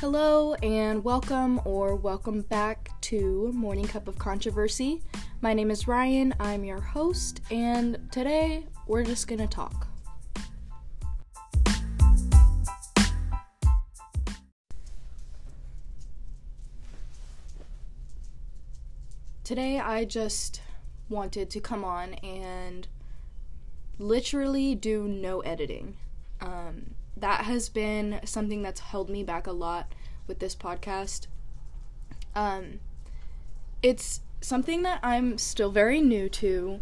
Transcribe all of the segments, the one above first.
Hello and welcome or welcome back to Morning Cup of Controversy. My name is Ryan, I'm your host, and today we're just gonna talk. Today I just wanted to come on and literally do no editing. Um, that has been something that's held me back a lot with this podcast. Um, it's something that I'm still very new to,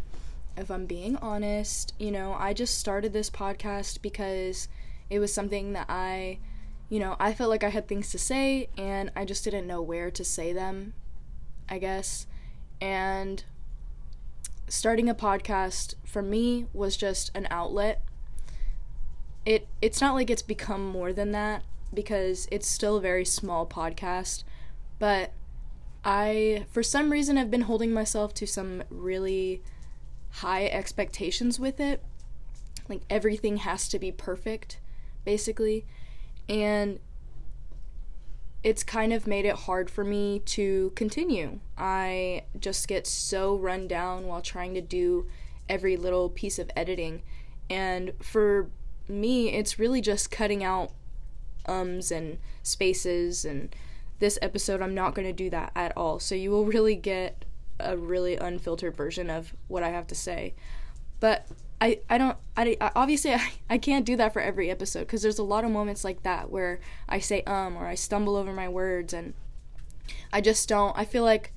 if I'm being honest. You know, I just started this podcast because it was something that I, you know, I felt like I had things to say and I just didn't know where to say them, I guess. And starting a podcast for me was just an outlet it it's not like it's become more than that because it's still a very small podcast, but I for some reason have been holding myself to some really high expectations with it. Like everything has to be perfect basically. And it's kind of made it hard for me to continue. I just get so run down while trying to do every little piece of editing. And for me, it's really just cutting out ums and spaces. And this episode, I'm not going to do that at all. So you will really get a really unfiltered version of what I have to say. But I, I don't I, obviously I, I can't do that for every episode because there's a lot of moments like that where I say um or I stumble over my words and I just don't I feel like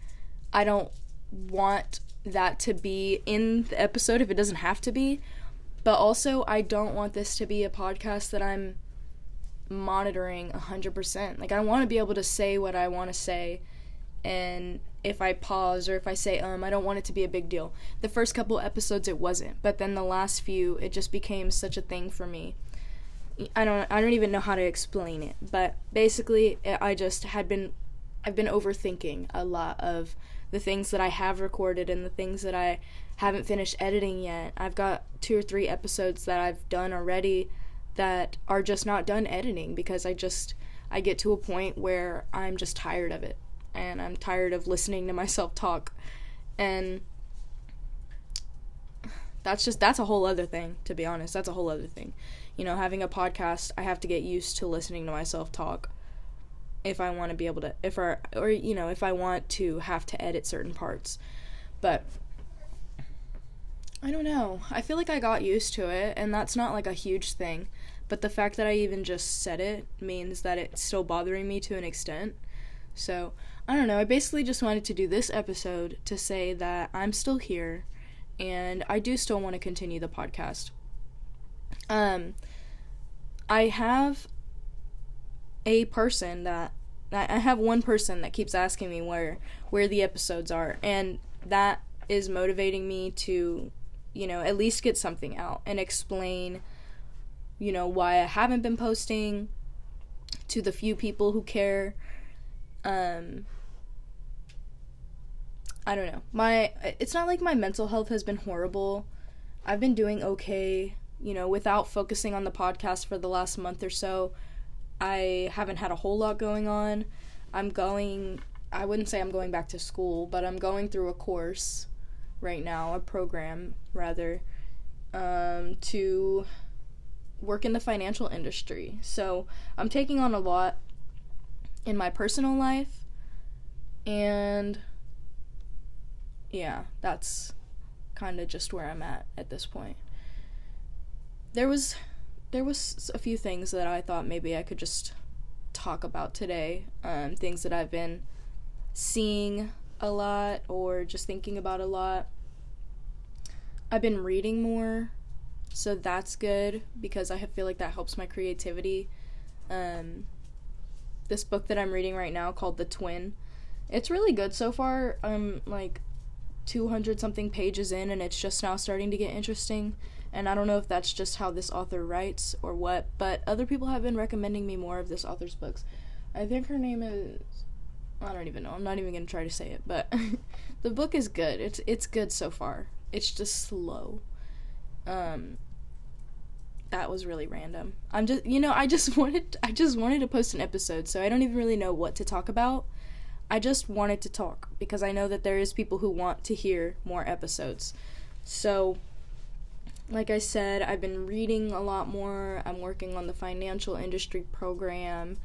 I don't want that to be in the episode if it doesn't have to be but also, I don't want this to be a podcast that I'm monitoring 100%. Like, I want to be able to say what I want to say. And if I pause or if I say, um, I don't want it to be a big deal. The first couple episodes, it wasn't. But then the last few, it just became such a thing for me. I don't I don't even know how to explain it, but basically I just had been I've been overthinking a lot of the things that I have recorded and the things that I haven't finished editing yet. I've got two or three episodes that I've done already that are just not done editing because I just I get to a point where I'm just tired of it. And I'm tired of listening to myself talk. And that's just that's a whole other thing to be honest. That's a whole other thing. You know having a podcast i have to get used to listening to myself talk if I want to be able to if I or you know if I want to have to edit certain parts. But I don't know. I feel like I got used to it and that's not like a huge thing, but the fact that I even just said it means that it's still bothering me to an extent. So, I don't know. I basically just wanted to do this episode to say that I'm still here and I do still want to continue the podcast. Um I have a person that I have one person that keeps asking me where where the episodes are and that is motivating me to you know at least get something out and explain you know why I haven't been posting to the few people who care um I don't know. My it's not like my mental health has been horrible. I've been doing okay, you know, without focusing on the podcast for the last month or so. I haven't had a whole lot going on. I'm going, I wouldn't say I'm going back to school, but I'm going through a course right now, a program rather, um, to work in the financial industry. So I'm taking on a lot in my personal life, and yeah, that's kind of just where I'm at at this point. There was there was a few things that I thought maybe I could just talk about today. Um, things that I've been seeing a lot or just thinking about a lot. I've been reading more, so that's good because I feel like that helps my creativity. Um, this book that I'm reading right now called The Twin, it's really good so far. I'm like 200 something pages in, and it's just now starting to get interesting and I don't know if that's just how this author writes or what, but other people have been recommending me more of this author's books. I think her name is I don't even know. I'm not even to try to say it, but the book is good. It's it's good so far. It's just slow. Um that was really random. I'm just you know, I just wanted I just wanted to post an episode, so I don't even really know what to talk about. I just wanted to talk because I know that there is people who want to hear more episodes. So like I said, I've been reading a lot more. I'm working on the financial industry program.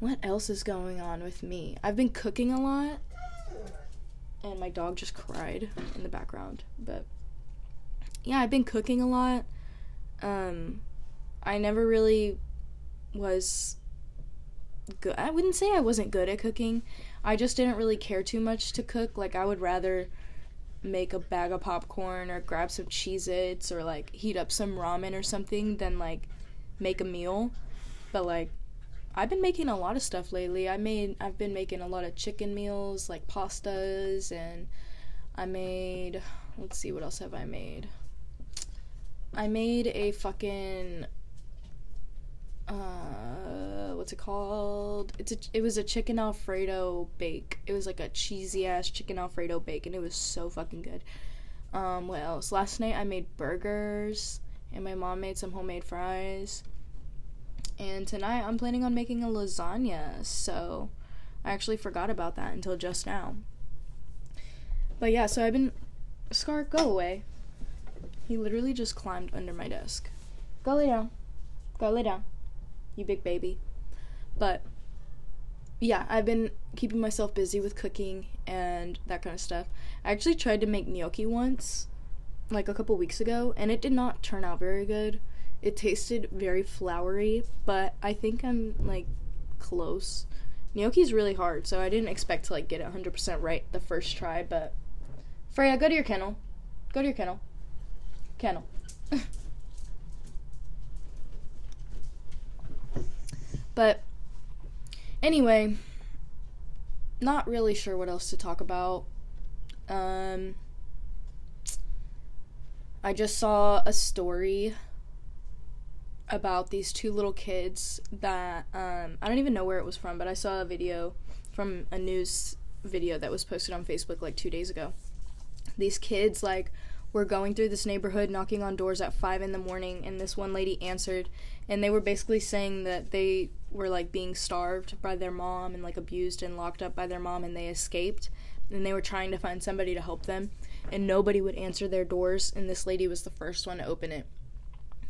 What else is going on with me? I've been cooking a lot. And my dog just cried in the background. But yeah, I've been cooking a lot. Um I never really was good. I wouldn't say I wasn't good at cooking. I just didn't really care too much to cook. Like I would rather make a bag of popcorn or grab some Cheez Its or like heat up some ramen or something than like make a meal. But like I've been making a lot of stuff lately. I made I've been making a lot of chicken meals, like pastas and I made let's see what else have I made. I made a fucking uh what's it called? It's a it was a chicken alfredo bake. It was like a cheesy ass chicken alfredo bake and it was so fucking good. Um what else? Last night I made burgers and my mom made some homemade fries. And tonight I'm planning on making a lasagna. So I actually forgot about that until just now. But yeah, so I've been Scar, go away. He literally just climbed under my desk. Go lay down. Go lay down you big baby. But yeah, I've been keeping myself busy with cooking and that kind of stuff. I actually tried to make gnocchi once, like a couple weeks ago, and it did not turn out very good. It tasted very flowery, but I think I'm like close. Gnocchi's really hard, so I didn't expect to like get it 100% right the first try, but Freya, go to your kennel. Go to your kennel. Kennel. But anyway, not really sure what else to talk about. Um, I just saw a story about these two little kids that um, I don't even know where it was from, but I saw a video from a news video that was posted on Facebook like two days ago. These kids like were going through this neighborhood knocking on doors at five in the morning, and this one lady answered, and they were basically saying that they were like being starved by their mom and like abused and locked up by their mom and they escaped and they were trying to find somebody to help them and nobody would answer their doors and this lady was the first one to open it.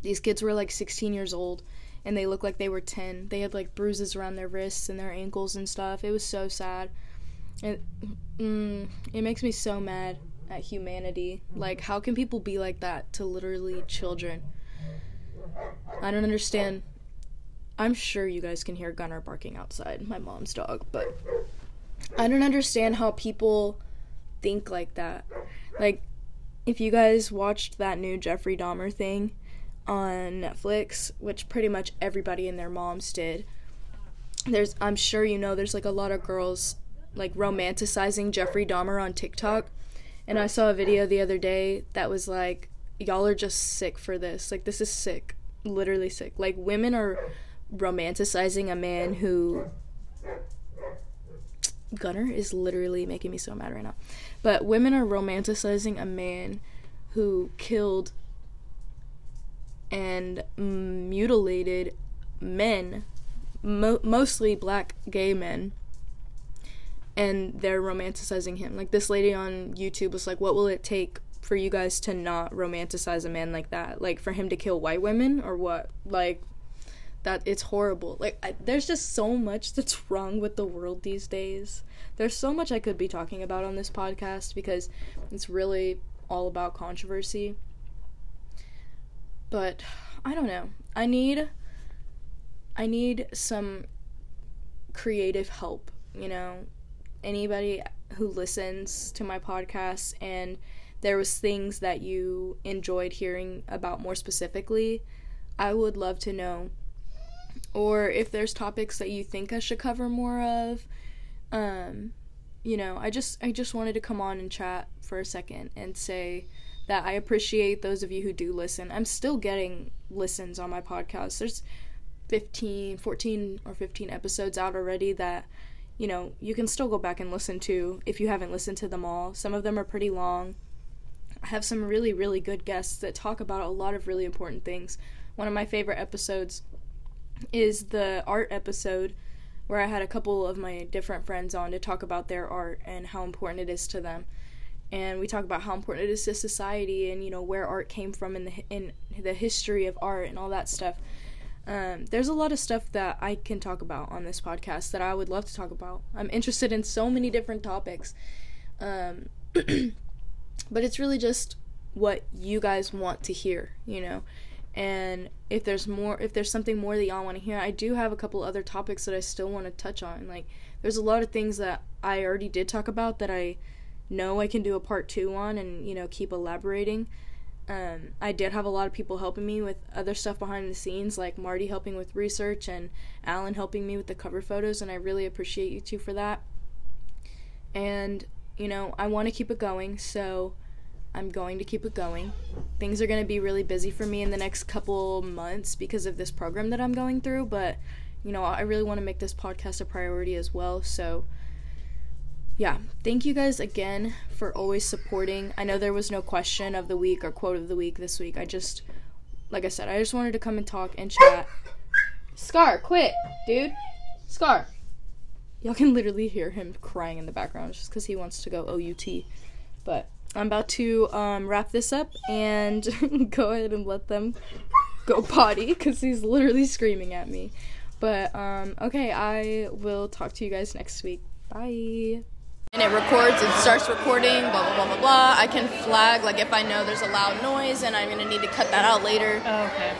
These kids were like 16 years old and they looked like they were 10. They had like bruises around their wrists and their ankles and stuff. It was so sad. It mm, it makes me so mad at humanity. Like how can people be like that to literally children? I don't understand I'm sure you guys can hear Gunner barking outside, my mom's dog, but I don't understand how people think like that. Like, if you guys watched that new Jeffrey Dahmer thing on Netflix, which pretty much everybody and their moms did, there's, I'm sure you know, there's like a lot of girls like romanticizing Jeffrey Dahmer on TikTok. And I saw a video the other day that was like, y'all are just sick for this. Like, this is sick. Literally sick. Like, women are romanticizing a man who Gunner is literally making me so mad right now. But women are romanticizing a man who killed and mutilated men, mo- mostly black gay men, and they're romanticizing him. Like this lady on YouTube was like, "What will it take for you guys to not romanticize a man like that? Like for him to kill white women or what? Like that it's horrible. Like I, there's just so much that's wrong with the world these days. There's so much I could be talking about on this podcast because it's really all about controversy. But I don't know. I need I need some creative help, you know. Anybody who listens to my podcast and there was things that you enjoyed hearing about more specifically, I would love to know or if there's topics that you think I should cover more of. Um, you know, I just I just wanted to come on and chat for a second and say that I appreciate those of you who do listen. I'm still getting listens on my podcast. There's 15, 14 or 15 episodes out already that you know, you can still go back and listen to if you haven't listened to them all. Some of them are pretty long. I have some really, really good guests that talk about a lot of really important things. One of my favorite episodes is the art episode where I had a couple of my different friends on to talk about their art and how important it is to them. And we talk about how important it is to society and you know where art came from in the in the history of art and all that stuff. Um, there's a lot of stuff that I can talk about on this podcast that I would love to talk about. I'm interested in so many different topics. Um, but it's really just what you guys want to hear, you know. And if there's more, if there's something more that y'all want to hear, I do have a couple other topics that I still want to touch on. Like, there's a lot of things that I already did talk about that I know I can do a part two on and, you know, keep elaborating. Um, I did have a lot of people helping me with other stuff behind the scenes, like Marty helping with research and Alan helping me with the cover photos, and I really appreciate you two for that. And you know, I want to keep it going, so I'm going to keep it going. Things are going to be really busy for me in the next couple months because of this program that I'm going through, but you know, I really want to make this podcast a priority as well. So, yeah, thank you guys again for always supporting. I know there was no question of the week or quote of the week this week. I just, like I said, I just wanted to come and talk and chat. Scar, quit, dude. Scar. Y'all can literally hear him crying in the background just because he wants to go OUT. But I'm about to um, wrap this up and go ahead and let them go potty because he's literally screaming at me. But um, okay, I will talk to you guys next week. Bye. And it records, it starts recording, blah, blah, blah, blah, blah. I can flag, like, if I know there's a loud noise and I'm gonna need to cut that out later. Oh, okay.